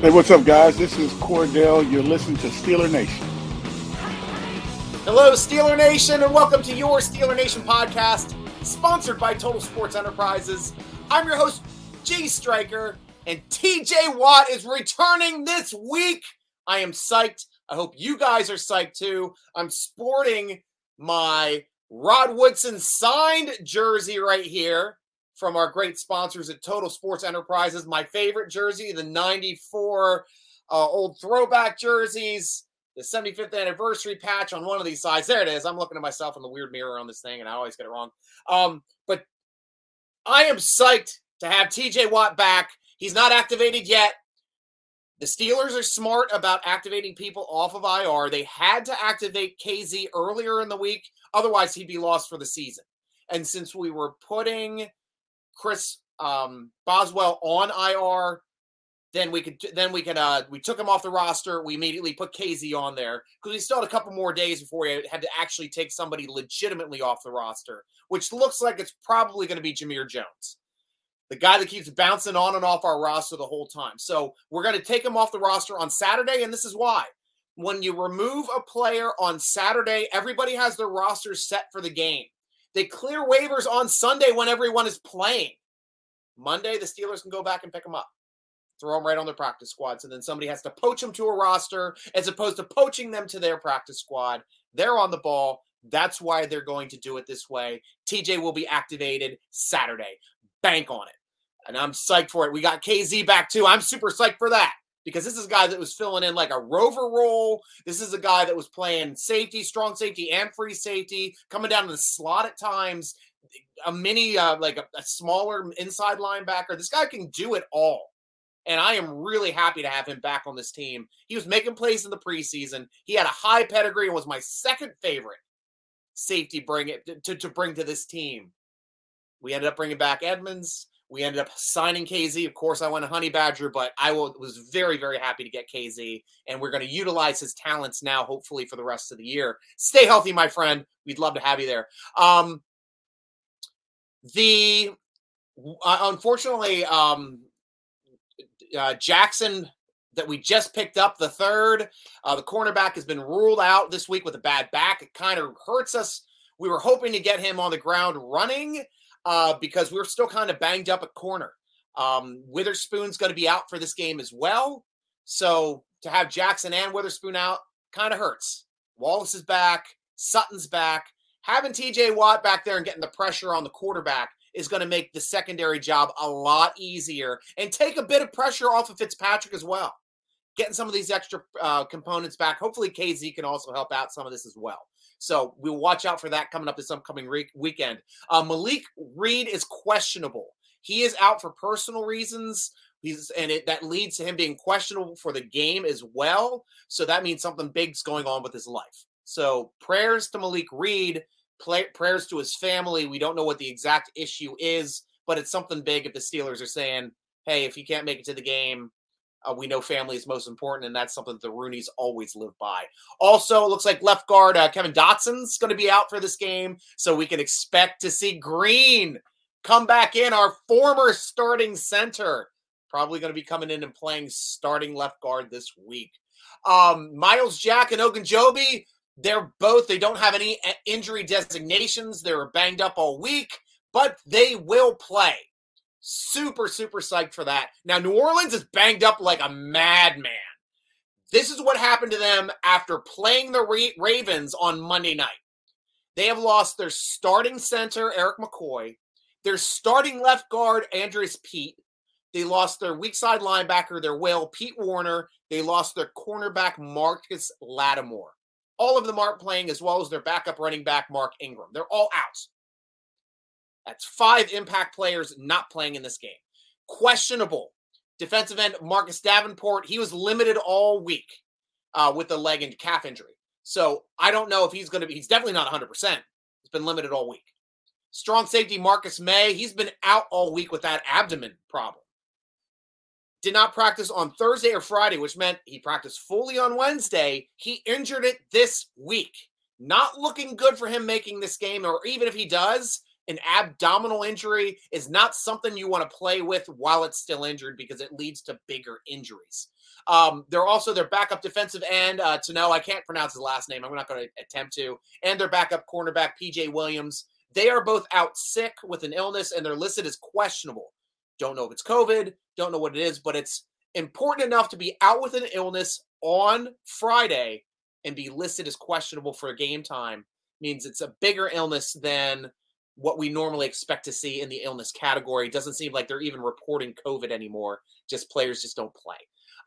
Hey, what's up, guys? This is Cordell. You're listening to Steeler Nation. Hello, Steeler Nation, and welcome to your Steeler Nation podcast, sponsored by Total Sports Enterprises. I'm your host, G Striker, and TJ Watt is returning this week. I am psyched. I hope you guys are psyched too. I'm sporting my Rod Woodson signed jersey right here from our great sponsors at Total Sports Enterprises. My favorite jersey, the 94 uh, old throwback jerseys, the 75th anniversary patch on one of these sides. There it is. I'm looking at myself in the weird mirror on this thing, and I always get it wrong. Um, but I am psyched to have TJ Watt back. He's not activated yet. The Steelers are smart about activating people off of IR. They had to activate KZ earlier in the week, otherwise, he'd be lost for the season. And since we were putting Chris um, Boswell on IR, then we could then we could uh we took him off the roster. We immediately put KZ on there because we still had a couple more days before we had to actually take somebody legitimately off the roster, which looks like it's probably going to be Jamir Jones, the guy that keeps bouncing on and off our roster the whole time. So we're going to take him off the roster on Saturday, and this is why. When you remove a player on Saturday, everybody has their rosters set for the game. They clear waivers on Sunday when everyone is playing. Monday, the Steelers can go back and pick them up, throw them right on their practice squad. So then somebody has to poach them to a roster as opposed to poaching them to their practice squad. They're on the ball. That's why they're going to do it this way. TJ will be activated Saturday. Bank on it. And I'm psyched for it. We got KZ back too. I'm super psyched for that because this is a guy that was filling in like a rover role. This is a guy that was playing safety, strong safety, and free safety, coming down to the slot at times. A mini, uh, like a, a smaller inside linebacker. This guy can do it all. And I am really happy to have him back on this team. He was making plays in the preseason. He had a high pedigree and was my second favorite safety bring it to, to bring to this team. We ended up bringing back Edmunds. We ended up signing KZ. Of course, I went a Honey Badger, but I was very, very happy to get KZ, and we're going to utilize his talents now, hopefully, for the rest of the year. Stay healthy, my friend. We'd love to have you there. Um, the uh, unfortunately, um, uh, Jackson that we just picked up the third. Uh, the cornerback has been ruled out this week with a bad back. It kind of hurts us. We were hoping to get him on the ground running uh, because we're still kind of banged up at corner. Um, Witherspoon's going to be out for this game as well. So to have Jackson and Witherspoon out kind of hurts. Wallace is back. Sutton's back. Having TJ Watt back there and getting the pressure on the quarterback is going to make the secondary job a lot easier and take a bit of pressure off of Fitzpatrick as well. Getting some of these extra uh, components back. Hopefully, KZ can also help out some of this as well. So we'll watch out for that coming up this upcoming re- weekend. Uh, Malik Reed is questionable. He is out for personal reasons. He's and it, that leads to him being questionable for the game as well. So that means something big's going on with his life. So prayers to Malik Reed, play, prayers to his family. We don't know what the exact issue is, but it's something big. If the Steelers are saying, "Hey, if you can't make it to the game, uh, we know family is most important, and that's something that the Rooneys always live by. Also, it looks like left guard uh, Kevin Dotson's going to be out for this game, so we can expect to see Green come back in, our former starting center. Probably going to be coming in and playing starting left guard this week. Um, Myles Jack and Ogunjobi, they're both, they don't have any uh, injury designations. They were banged up all week, but they will play. Super, super psyched for that. Now, New Orleans is banged up like a madman. This is what happened to them after playing the Ravens on Monday night. They have lost their starting center, Erik McCoy, their starting left guard, Andrus Peat. They lost their weak side linebacker, their whale, Pete Werner. They lost their cornerback, Marcus Lattimore. All of them aren't playing, as well as their backup running back, Mark Ingram. They're all out. That's five impact players not playing in this game. Questionable. Defensive end Marcus Davenport, he was limited all week uh, with the leg and calf injury. So I don't know if he's going to be, he's definitely not 100%. He's been limited all week. Strong safety Marcus Maye, he's been out all week with that abdomen problem. Did not practice on Thursday or Friday, which meant he practiced fully on Wednesday. He injured it this week. Not looking good for him making this game, or even if he does, an abdominal injury is not something you want to play with while it's still injured because it leads to bigger injuries. Um, they're also their backup defensive end uh, to know I can't pronounce his last name. I'm not going to attempt to, and their backup cornerback PJ Williams. They are both out sick with an illness, and they're listed as questionable. Don't know if it's COVID. Don't know what it is, but it's important enough to be out with an illness on Friday and be listed as questionable for a game time means it's a bigger illness than what we normally expect to see in the illness category. It doesn't seem like they're even reporting COVID anymore. Just players just don't play.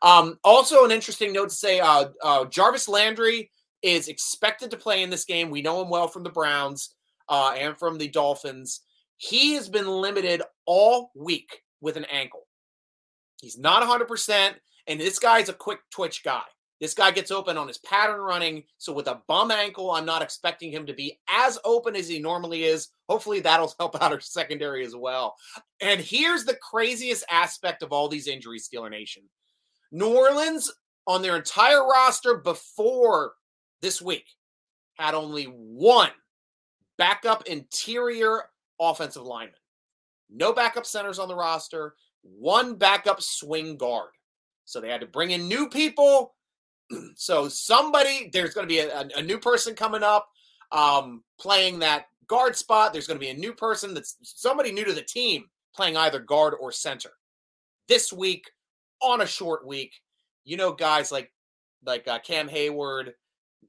Um, also, an interesting note to say uh, uh, Jarvis Landry is expected to play in this game. We know him well from the Browns uh, and from the Dolphins. He has been limited all week with an ankle. He's not 100%, and this guy's a quick twitch guy. This guy gets open on his pattern running. So with a bum ankle, I'm not expecting him to be as open as he normally is. Hopefully that'll help out our secondary as well. And here's the craziest aspect of all these injuries, Steeler Nation. New Orleans on their entire roster before this week had only one backup interior offensive lineman. No backup centers on the roster, one backup swing guard. So they had to bring in new people so somebody, there's going to be a, a, new person coming up um, playing that guard spot. There's going to be a new person that's somebody new to the team playing either guard or center. This week on a short week, you know, guys like like uh, Cam Heyward,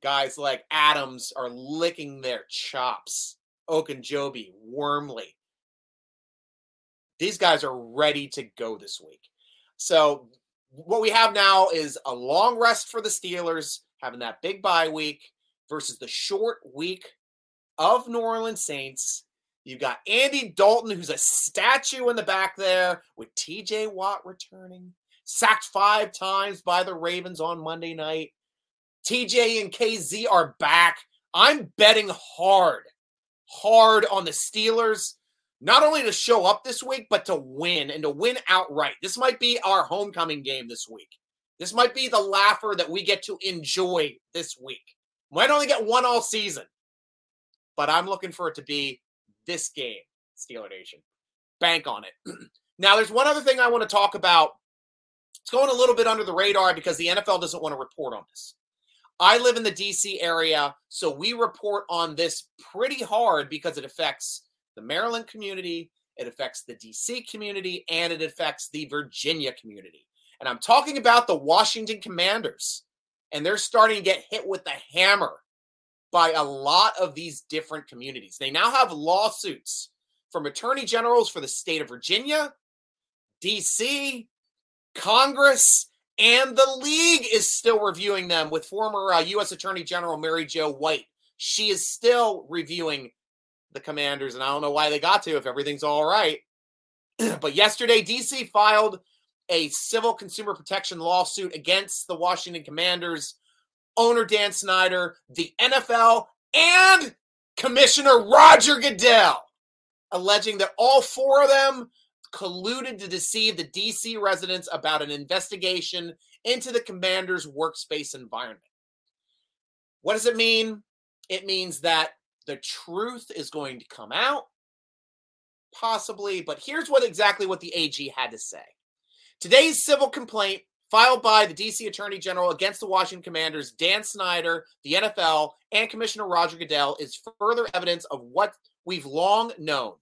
guys like Adams are licking their chops. Ogunjobi, Wormley. These guys are ready to go this week. So what we have now is a long rest for the Steelers, having that big bye week versus the short week of New Orleans Saints. You've got Andy Dalton, who's a statue in the back there, with TJ Watt returning, sacked five times by the Ravens on Monday night. TJ and KZ are back. I'm betting hard, hard on the Steelers not only to show up this week, but to win and to win outright. This might be our homecoming game this week. This might be the laugher that we get to enjoy this week. Might only get one all season, but I'm looking for it to be this game, Steeler Nation. Bank on it. now, there's one other thing I want to talk about. It's going a little bit under the radar because the NFL doesn't want to report on this. I live in the DC area, so we report on this pretty hard because it affects the Maryland community, it affects the DC community, and it affects the Virginia community. And I'm talking about the Washington Commanders. And they're starting to get hit with the hammer by a lot of these different communities. They now have lawsuits from attorney generals for the state of Virginia, DC, Congress, and the league is still reviewing them with former uh, U.S. Attorney General Mary Jo White. She is still reviewing the Commanders, and I don't know why they got to if everything's all right. but yesterday, DC filed a civil consumer protection lawsuit against the Washington Commanders, owner Dan Snyder, the NFL, and Commissioner Roger Goodell, alleging that all four of them colluded to deceive the DC residents about an investigation into the Commanders' workspace environment. What does it mean? It means that the truth is going to come out possibly but here's what exactly what the ag had to say. Today's civil complaint filed by the dc attorney general against the washington commanders dan snyder the nfl and commissioner roger goodell is further evidence of what we've long known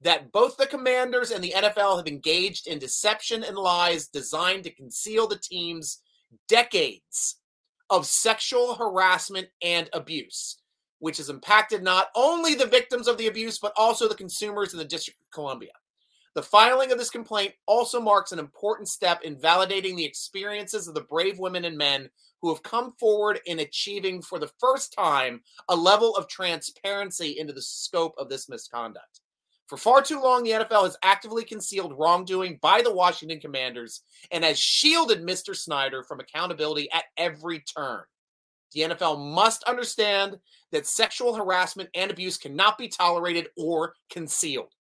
that both the commanders and the nfl have engaged in deception and lies designed to conceal the team's decades of sexual harassment and abuse which has impacted not only the victims of the abuse, but also the consumers in the District of Columbia. The filing of this complaint also marks an important step in validating the experiences of the brave women and men who have come forward in achieving for the first time a level of transparency into the scope of this misconduct. For far too long, the NFL has actively concealed wrongdoing by the Washington Commanders and has shielded Mr. Snyder from accountability at every turn. The NFL must understand that sexual harassment and abuse cannot be tolerated or concealed.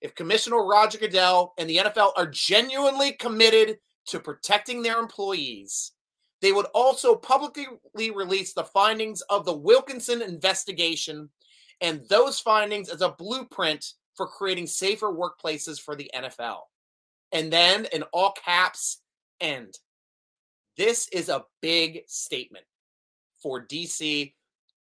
If Commissioner Roger Goodell and the NFL are genuinely committed to protecting their employees, they would also publicly release the findings of the Wilkinson investigation and those findings as a blueprint for creating safer workplaces for the NFL. And then in all caps, end. This is a big statement for DC.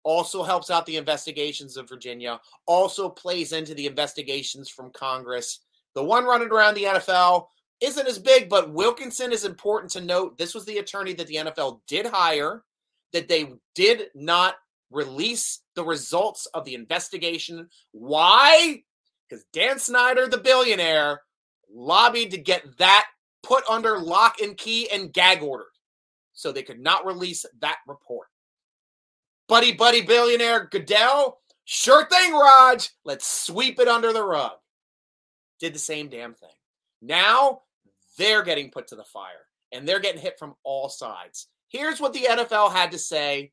Also helps out the investigations of Virginia, also plays into the investigations from Congress. The one running around the NFL isn't as big, but Wilkinson is important to note. This was the attorney that the NFL did hire, that they did not release the results of the investigation. Why? because Dan Snyder, the billionaire, lobbied to get that put under lock and key and gag ordered so they could not release that report. Buddy, buddy, billionaire Goodell, sure thing, Raj. Let's sweep it under the rug. Did the same damn thing. Now they're getting put to the fire and they're getting hit from all sides. Here's what the NFL had to say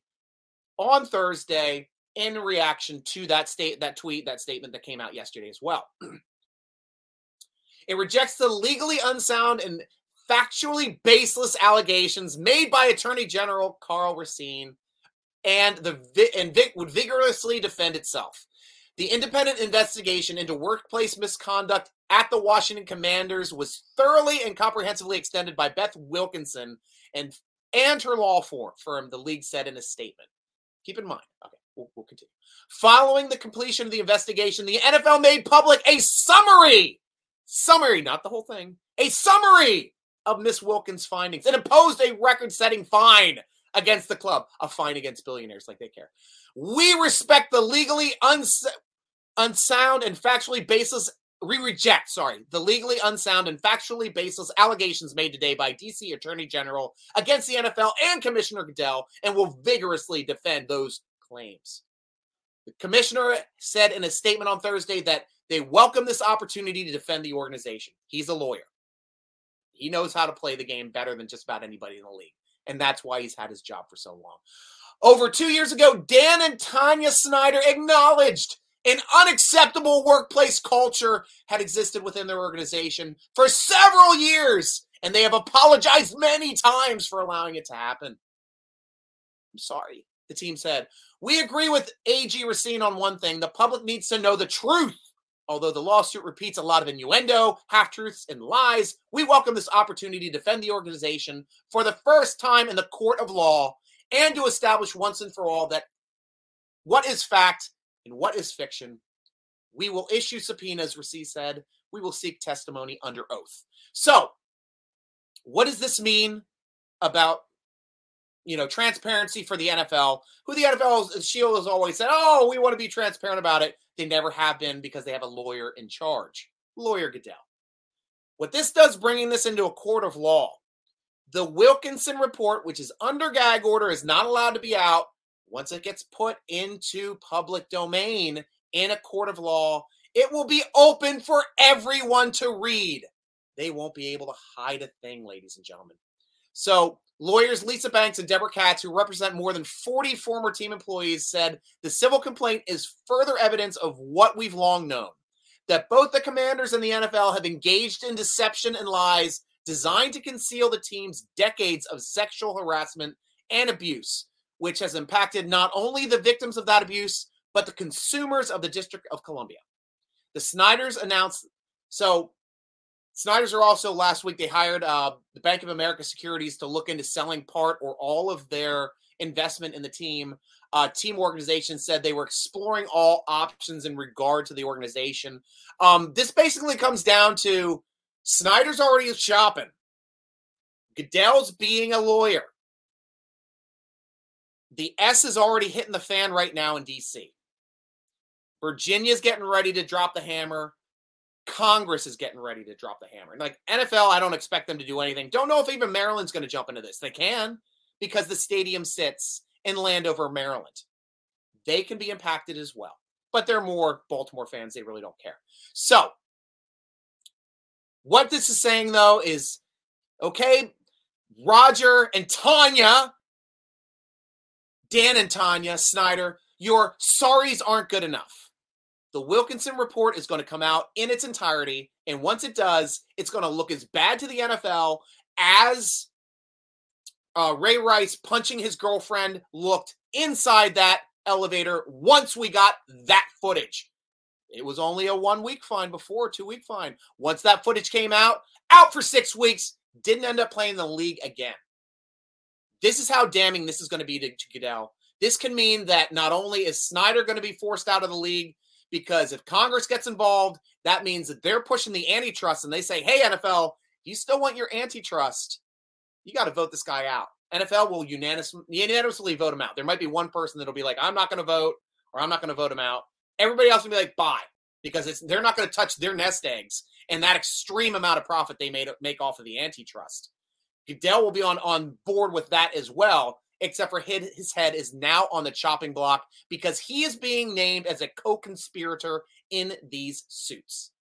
on Thursday in reaction to that state that tweet that statement that came out yesterday as well it rejects the legally unsound and factually baseless allegations made by attorney general Karl Racine and the and Vic would vigorously defend itself the independent investigation into workplace misconduct at the Washington Commanders was thoroughly and comprehensively extended by Beth Wilkinson and and her law firm, the league said in a statement. Keep in mind, okay, we'll, we'll continue. Following the completion of the investigation, the NFL made public a summary, summary, not the whole thing, a summary of Miss Wilkins' findings and imposed a record setting fine against the club, a fine against billionaires like they care. We respect the legally uns- unsound and factually baseless we reject, sorry, the legally unsound and factually baseless allegations made today by DC Attorney General against the NFL and Commissioner Goodell and will vigorously defend those claims. The commissioner said in a statement on Thursday that they welcome this opportunity to defend the organization. He's a lawyer. He knows how to play the game better than just about anybody in the league. And that's why he's had his job for so long. Over two years ago, Dan and Tanya Snyder acknowledged an unacceptable workplace culture had existed within their organization for several years, and they have apologized many times for allowing it to happen. I'm sorry, the team said. We agree with AG Racine on one thing the public needs to know the truth. Although the lawsuit repeats a lot of innuendo, half truths, and lies, we welcome this opportunity to defend the organization for the first time in the court of law and to establish once and for all that what is fact and what is fiction. We will issue subpoenas, Racine said. We will seek testimony under oath. So, what does this mean about you know transparency for the NFL? Who the NFL Shield has always said, "Oh, we want to be transparent about it." They never have been because they have a lawyer in charge, lawyer Goodell. What this does, bringing this into a court of law, the Wilkinson report, which is under gag order, is not allowed to be out once it gets put into public domain in a court of law, it will be open for everyone to read. They won't be able to hide a thing, ladies and gentlemen. So, lawyers Lisa Banks and Debra Katz, who represent more than 40 former team employees, said the civil complaint is further evidence of what we've long known that both the commanders and the NFL have engaged in deception and lies designed to conceal the team's decades of sexual harassment and abuse which has impacted not only the victims of that abuse, but the consumers of the District of Columbia. The Snyders announced, so Snyders are also last week, they hired uh, the Bank of America Securities to look into selling part or all of their investment in the team. Uh, team organization said they were exploring all options in regard to the organization. Um, this basically comes down to Snyder's already shopping. Goodell's being a lawyer the S is already hitting the fan right now in DC. Virginia's getting ready to drop the hammer. Congress is getting ready to drop the hammer. Like NFL, I don't expect them to do anything. Don't know if even Maryland's going to jump into this. They can because the stadium sits in Landover, Maryland. They can be impacted as well. but they're more Baltimore fans. They really don't care. So, what this is saying though is okay, Roger and Tanya, Dan and Tanya Snyder, your sorries aren't good enough. The Wilkinson report is going to come out in its entirety. And once it does, it's going to look as bad to the NFL as uh, Ray Rice punching his girlfriend looked inside that elevator once we got that footage. It was only a one week fine before, two week fine. Once that footage came out, out for six weeks, didn't end up playing the league again. This is how damning this is going to be to, to Goodell. This can mean that not only is Snyder going to be forced out of the league, because if Congress gets involved, that means that they're pushing the antitrust and they say, hey, NFL, you still want your antitrust? You got to vote this guy out. NFL will unanimously, unanimously vote him out. There might be one person that'll be like, I'm not going to vote or I'm not going to vote him out. Everybody else will be like, bye, because they're not going to touch their nest eggs and that extreme amount of profit they made make off of the antitrust. Goodell will be on, on board with that as well, except for his, head is now on the chopping block because he is being named as a co-conspirator in these suits.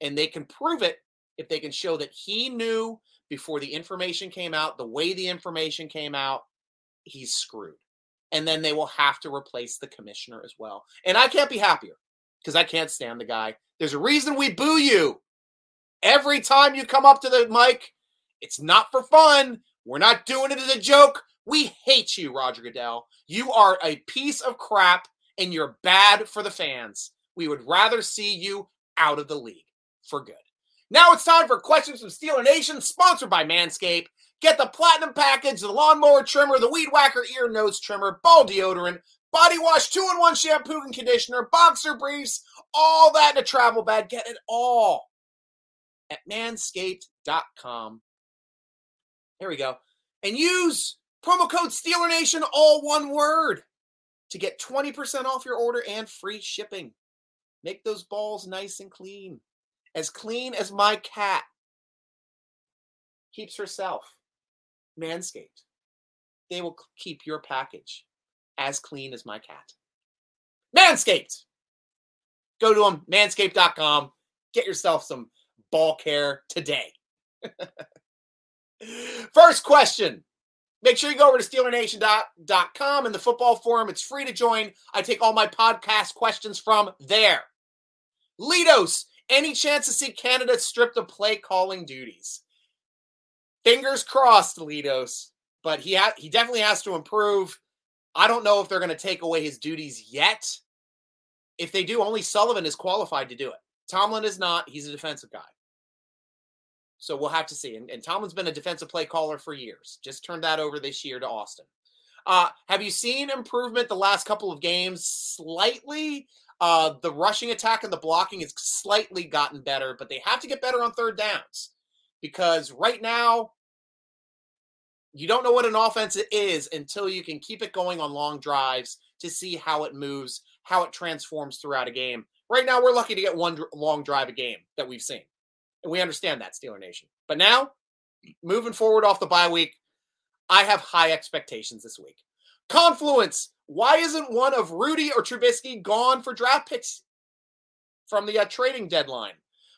And they can prove it if they can show that he knew before the information came out, the way the information came out, he's screwed. And then they will have to replace the commissioner as well. And I can't be happier because I can't stand the guy. There's a reason we boo you. Every time you come up to the mic, it's not for fun. We're not doing it as a joke. We hate you, Roger Goodell. You are a piece of crap and you're bad for the fans. We would rather see you out of the league for good. Now it's time for questions from Steeler Nation, sponsored by Manscaped. Get the platinum package, the lawnmower trimmer, the weed whacker ear nose trimmer, ball deodorant, body wash, two in one shampoo and conditioner, boxer briefs, all that in a travel bag. Get it all at manscaped.com. There we go. And use promo code Steeler Nation, all one word, to get 20% off your order and free shipping. Make those balls nice and clean as clean as my cat keeps herself. Manscaped. They will keep your package as clean as my cat. Manscaped. Go to them, manscaped.com. Get yourself some ball care today. First question. Make sure you go over to SteelerNation.com in the football forum. It's free to join. I take all my podcast questions from there. Litos any chance to see Canada stripped of play calling duties? Fingers crossed, Litos. But he ha- he definitely has to improve. I don't know if they're going to take away his duties yet. If they do, only Sullivan is qualified to do it. Tomlin is not. He's a defensive guy. So we'll have to see. And, and Tomlin's been a defensive play caller for years. Just turned that over this year to Austin. Uh, have you seen improvement the last couple of games? Slightly. Uh, the rushing attack and the blocking has slightly gotten better, but they have to get better on third downs because right now you don't know what an offense is until you can keep it going on long drives to see how it moves, how it transforms throughout a game. Right now, we're lucky to get one long drive a game that we've seen. And we understand that, Steeler Nation. But now, moving forward off the bye week, I have high expectations this week. Confluence why isn't one of Rudy or Trubisky gone for draft picks from the uh, trading deadline?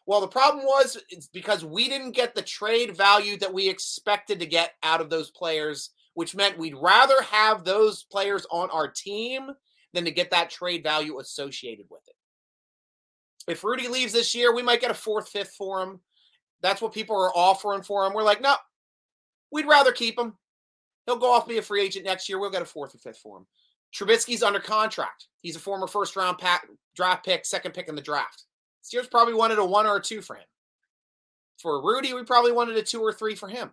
Well, the problem was it's because we didn't get the trade value that we expected to get out of those players, which meant we'd rather have those players on our team than to get that trade value associated with it. If Rudy leaves this year, we might get a fourth, fifth for him. That's what people are offering for him. We're like, no, we'd rather keep him. He'll go off be a free agent next year. We'll get a fourth or fifth for him. Trubisky's under contract. He's a former first round draft pick, second pick in the draft. Steelers probably wanted a one or a two for him. For Rudy, we probably wanted a two or three for him.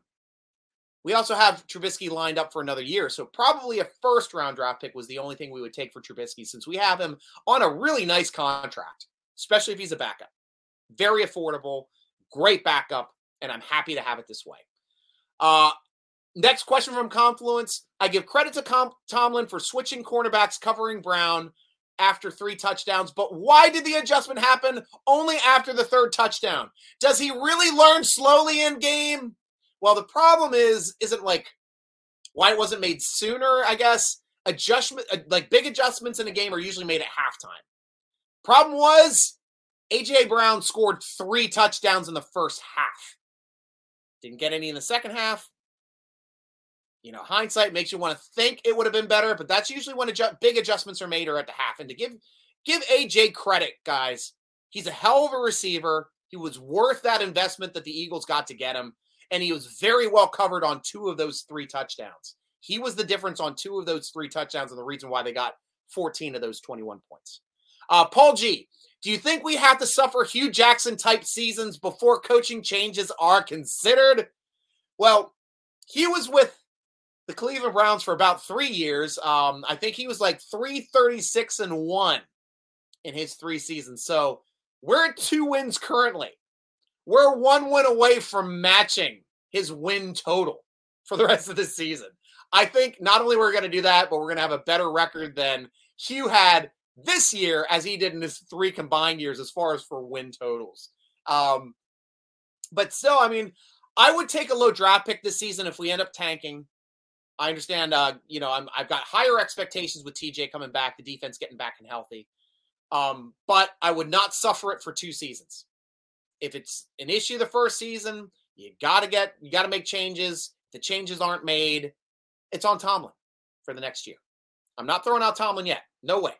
We also have Trubisky lined up for another year. So probably a first round draft pick was the only thing we would take for Trubisky since we have him on a really nice contract, especially if he's a backup. Very affordable, great backup, and I'm happy to have it this way. Uh, Next question from Confluence. I give credit to Com- Tomlin for switching cornerbacks, covering Brown after three touchdowns. But why did the adjustment happen only after the third touchdown? Does he really learn slowly in game? Well, the problem is, isn't like why it wasn't made sooner, I guess. Adjustment, like big adjustments in a game are usually made at halftime. Problem was, AJ Brown scored three touchdowns in the first half. Didn't get any in the second half. You know, hindsight makes you want to think it would have been better, but that's usually when adju- big adjustments are made or at the half. And to give give AJ credit, guys, he's a hell of a receiver. He was worth that investment that the Eagles got to get him, and he was very well covered on two of those three touchdowns. He was the difference on two of those three touchdowns and the reason why they got 14 of those 21 points. Uh, Paul G, do you think we have to suffer Hue Jackson type seasons before coaching changes are considered? Well, he was with the Cleveland Browns for about three years. Um, I think he was like 336 and one in his three seasons. So we're at two wins currently. We're one win away from matching his win total for the rest of the season. I think not only we're going to do that, but we're going to have a better record than Hue had this year as he did in his three combined years as far as for win totals. Um, but still, I mean, I would take a low draft pick this season if we end up tanking. I understand, uh, you know, i have got higher expectations with TJ coming back, the defense getting back and healthy. Um, but I would not suffer it for two seasons. If it's an issue the first season, you got to get, you got to make changes. If the changes aren't made, it's on Tomlin for the next year. I'm not throwing out Tomlin yet. No way.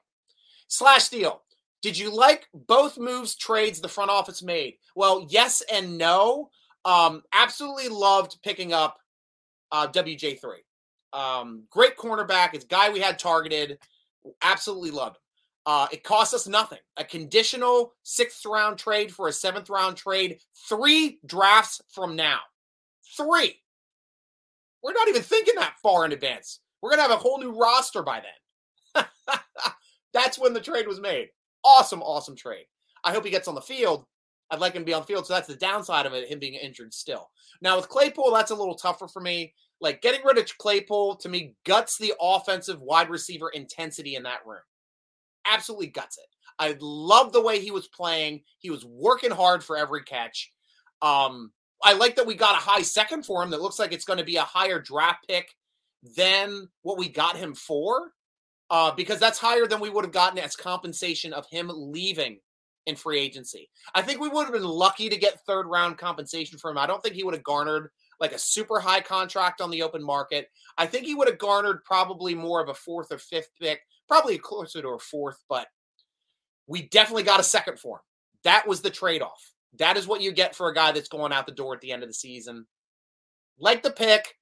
Slash deal. Did you like both moves trades the front office made? Well, yes and no. Um, absolutely loved picking up uh, WJ3. Um, great cornerback. It's guy we had targeted. Absolutely loved him. Uh, it cost us nothing. A conditional sixth round trade for a seventh round trade, three drafts from now. Three. We're not even thinking that far in advance. We're going to have a whole new roster by then. That's when the trade was made. Awesome, awesome trade. I hope he gets on the field. I'd like him to be on the field. So that's the downside of it, him being injured still. Now with Claypool, that's a little tougher for me. Like getting rid of Claypool to me guts the offensive wide receiver intensity in that room. Absolutely guts it. I love the way he was playing. He was working hard for every catch. Um, I like that we got a high second for him that looks like it's going to be a higher draft pick than what we got him for uh, because that's higher than we would have gotten as compensation of him leaving in free agency. I think we would have been lucky to get third round compensation for him. I don't think he would have garnered like a super high contract on the open market. I think he would have garnered probably more of a fourth or fifth pick, probably closer to a fourth, but we definitely got a second for him. That was the trade off. That is what you get for a guy that's going out the door at the end of the season. Like the pick.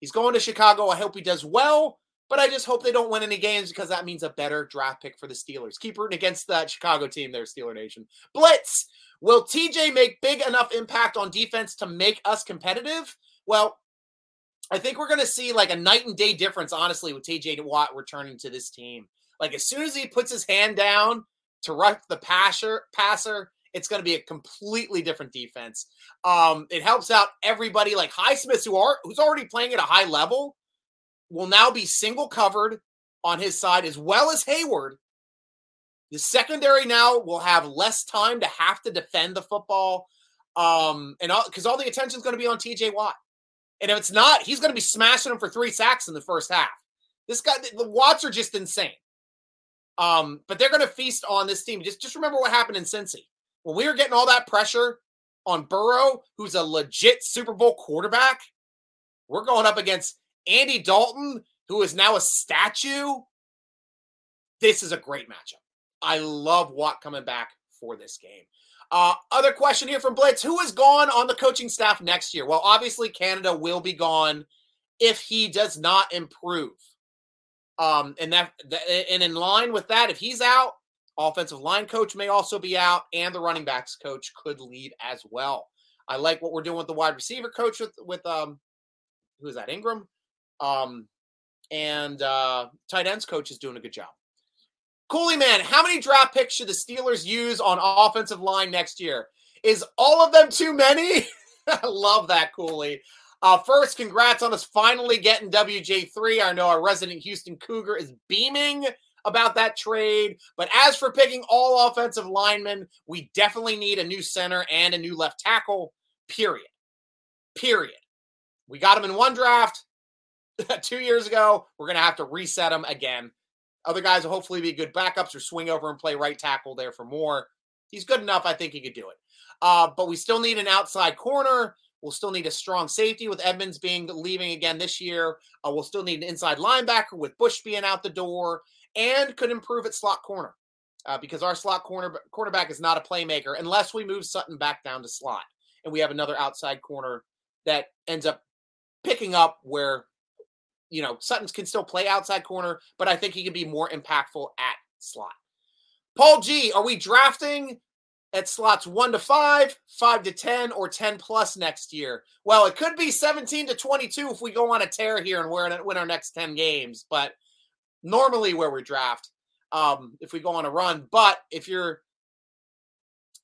He's going to Chicago. I hope he does well. But I just hope they don't win any games because that means a better draft pick for the Steelers. Keep rooting against that Chicago team there, Steeler Nation. Blitz. Will TJ make big enough impact on defense to make us competitive? Well, I think we're going to see like a night and day difference, honestly, with TJ Watt returning to this team. Like as soon as he puts his hand down to rush the passer, passer, it's going to be a completely different defense. Um, it helps out everybody like Highsmith, who are who's already playing at a high level will now be single covered on his side as well as Heyward. The secondary now will have less time to have to defend the football. Um, and because all, the attention is going to be on TJ Watt. And if it's not, he's going to be smashing him for three sacks in the first half. This guy, the Watts are just insane. Um, but they're going to feast on this team. Just, just remember what happened in Cincy. When we were getting all that pressure on Burrow, who's a legit Super Bowl quarterback, we're going up against Andy Dalton, who is now a statue. This is a great matchup. I love Watt coming back for this game. Uh, other question here from Blitz Who is gone on the coaching staff next year? Well, obviously, Canada will be gone if he does not improve. Um, and that, and in line with that, if he's out, offensive line coach may also be out, and the running backs coach could leave as well. I like what we're doing with the wide receiver coach with with um, who is that Ingram? Um, and uh, tight ends coach is doing a good job. Cooley man, how many draft picks should the Steelers use on offensive line next year? Is all of them too many? I love that, Cooley. Uh, first, congrats on us finally getting WJ3. I know our resident Houston Cougar is beaming about that trade. But as for picking all offensive linemen, we definitely need a new center and a new left tackle, period. Period. We got him in one draft. two years ago. We're going to have to reset them again. Other guys will hopefully be good backups or swing over and play right tackle there for more. He's good enough. I think he could do it. Uh, but we still need an outside corner. We'll still need a strong safety with Edmunds being leaving again this year. Uh, we'll still need an inside linebacker with Bush being out the door, and could improve at slot corner uh, because our slot corner cornerback is not a playmaker unless we move Sutton back down to slot and we have another outside corner that ends up picking up where you know Sutton's can still play outside corner, but I think he can be more impactful at slot. Paul G, are we drafting at slots one to five, five to 10, or 10 plus next year? Well, it could be 17 to 22 if we go on a tear here and win our next 10 games, but normally where we draft um, if we go on a run. But if you're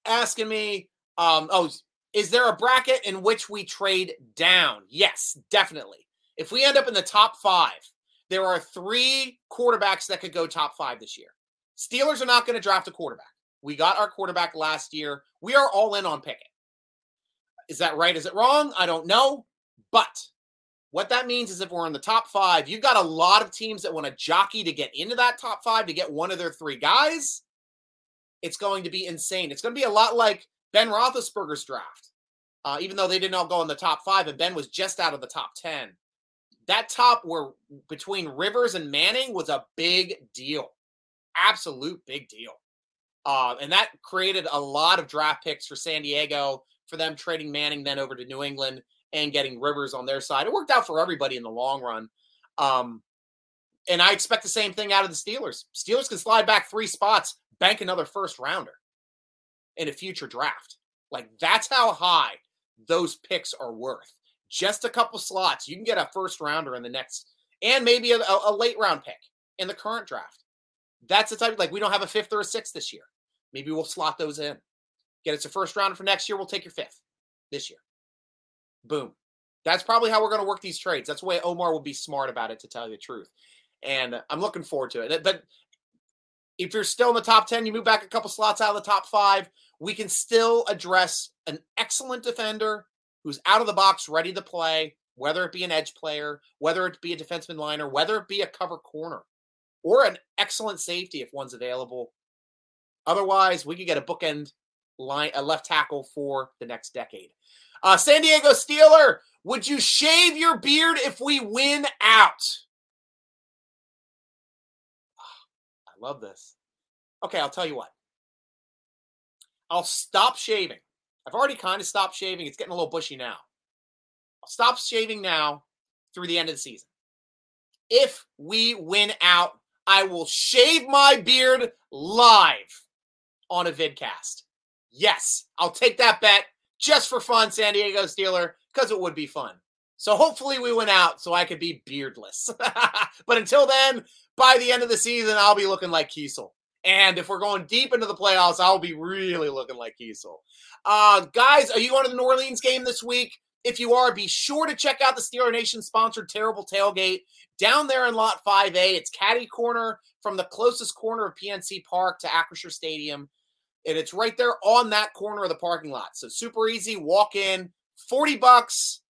asking me, um, oh, is there a bracket in which we trade down? Yes, definitely. If we end up in the top five, there are three quarterbacks that could go top five this year. Steelers are not going to draft a quarterback. We got our quarterback last year. We are all in on Pickett. Is that right? Is it wrong? I don't know. But what that means is if we're in the top five, you've got a lot of teams that want to jockey to get into that top five to get one of their three guys. It's going to be insane. It's going to be a lot like Ben Roethlisberger's draft. Uh, even though they didn't all go in the top five, and Ben was just out of the top 10. That top were between Rivers and Manning was a big deal. Absolute big deal. Uh, and that created a lot of draft picks for San Diego for them trading Manning then over to New England and getting Rivers on their side. It worked out for everybody in the long run. Um, and I expect the same thing out of the Steelers. Steelers can slide back three spots, bank another first rounder in a future draft. Like that's how high those picks are worth. Just a couple slots, you can get a first rounder in the next, and maybe a, a late round pick in the current draft. That's the type like we don't have a fifth or a sixth this year. Maybe we'll slot those in. Get us a first rounder for next year. We'll take your fifth this year. Boom. That's probably how we're going to work these trades. That's the way Omar will be smart about it, to tell you the truth. And I'm looking forward to it. But if you're still in the top 10, you move back a couple slots out of the top five, we can still address an excellent defender who's out of the box, ready to play, whether it be an edge player, whether it be a defenseman liner, whether it be a cover corner, or an excellent safety if one's available. Otherwise, we could get a bookend line, a left tackle for the next decade. Uh, San Diego Steeler, would you shave your beard if we win out? I love this. Okay, I'll tell you what. I'll stop shaving. I've already kind of stopped shaving. It's getting a little bushy now. I'll stop shaving now through the end of the season. If we win out, I will shave my beard live on a vidcast. Yes, I'll take that bet just for fun, San Diego Steeler, because it would be fun. So hopefully we win out so I could be beardless. but until then, by the end of the season, I'll be looking like Keisel. And if we're going deep into the playoffs, I'll be really looking like Keisel. Uh, guys, are you going to the New Orleans game this week? If you are, be sure to check out the Steeler Nation sponsored Terrible Tailgate down there in Lot 5A. It's Caddy Corner from the closest corner of PNC Park to Acrisure Stadium and it's right there on that corner of the parking lot. So super easy, walk in, 40 bucks,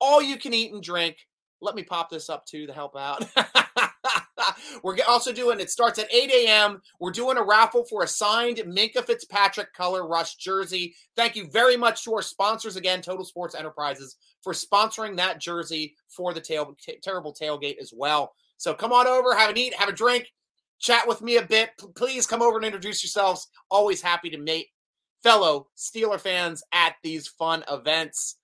all you can eat and drink. Let me pop this up too to help out. We're also doing it starts at 8 a.m. We're doing a raffle for a signed Minkah Fitzpatrick color rush jersey. Thank you very much to our sponsors again, Total Sports Enterprises, for sponsoring that jersey for the tail, t- terrible tailgate as well. So come on over, have an eat, have a drink, chat with me a bit. Please come over and introduce yourselves. Always happy to meet fellow Steeler fans at these fun events.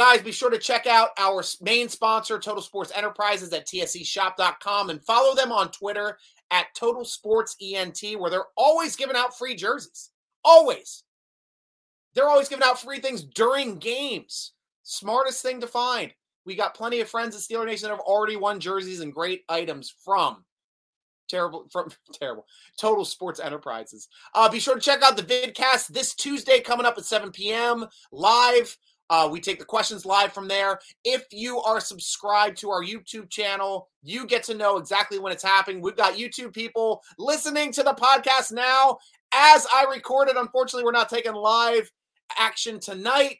Guys, be sure to check out our main sponsor, Total Sports Enterprises at tseshop.com and follow them on Twitter at Total Sports ENT, where they're always giving out free jerseys. Always. They're always giving out free things during games. Smartest thing to find. We got plenty of friends at Steeler Nation that have already won jerseys and great items from terrible from terrible total sports enterprises uh be sure to check out the vidcast this tuesday coming up at 7 p.m live uh, we take the questions live from there. If you are subscribed to our YouTube channel, you get to know exactly when it's happening. We've got YouTube people listening to the podcast now as I record it. Unfortunately, we're not taking live action tonight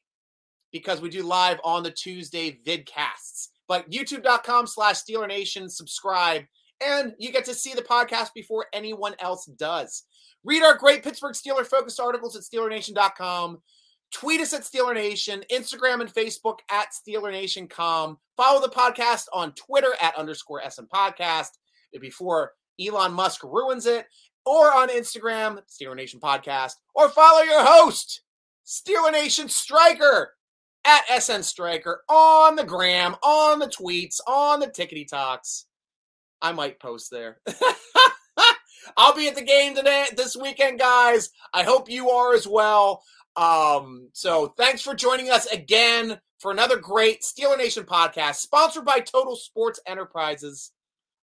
because we do live on the Tuesday vidcasts. But youtube.com slash Steeler Nation, subscribe and you get to see the podcast before anyone else does. Read our great Pittsburgh Steeler focused articles at SteelerNation.com. Tweet us at Steeler Nation, Instagram and Facebook at Steeler Nation.com. Follow the podcast on Twitter at underscore SM Podcast before Elon Musk ruins it, or on Instagram, Steeler Nation Podcast, or follow your host, Steeler Nation Striker at SN Striker on the gram, on the tweets, on the tickety talks. I might post there. I'll be at the game today this weekend, guys. I hope you are as well. Um, so thanks for joining us again for another great Steeler Nation podcast, sponsored by Total Sports Enterprises.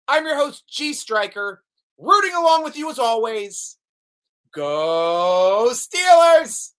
I'm your host, G Striker, rooting along with you as always. Go Steelers!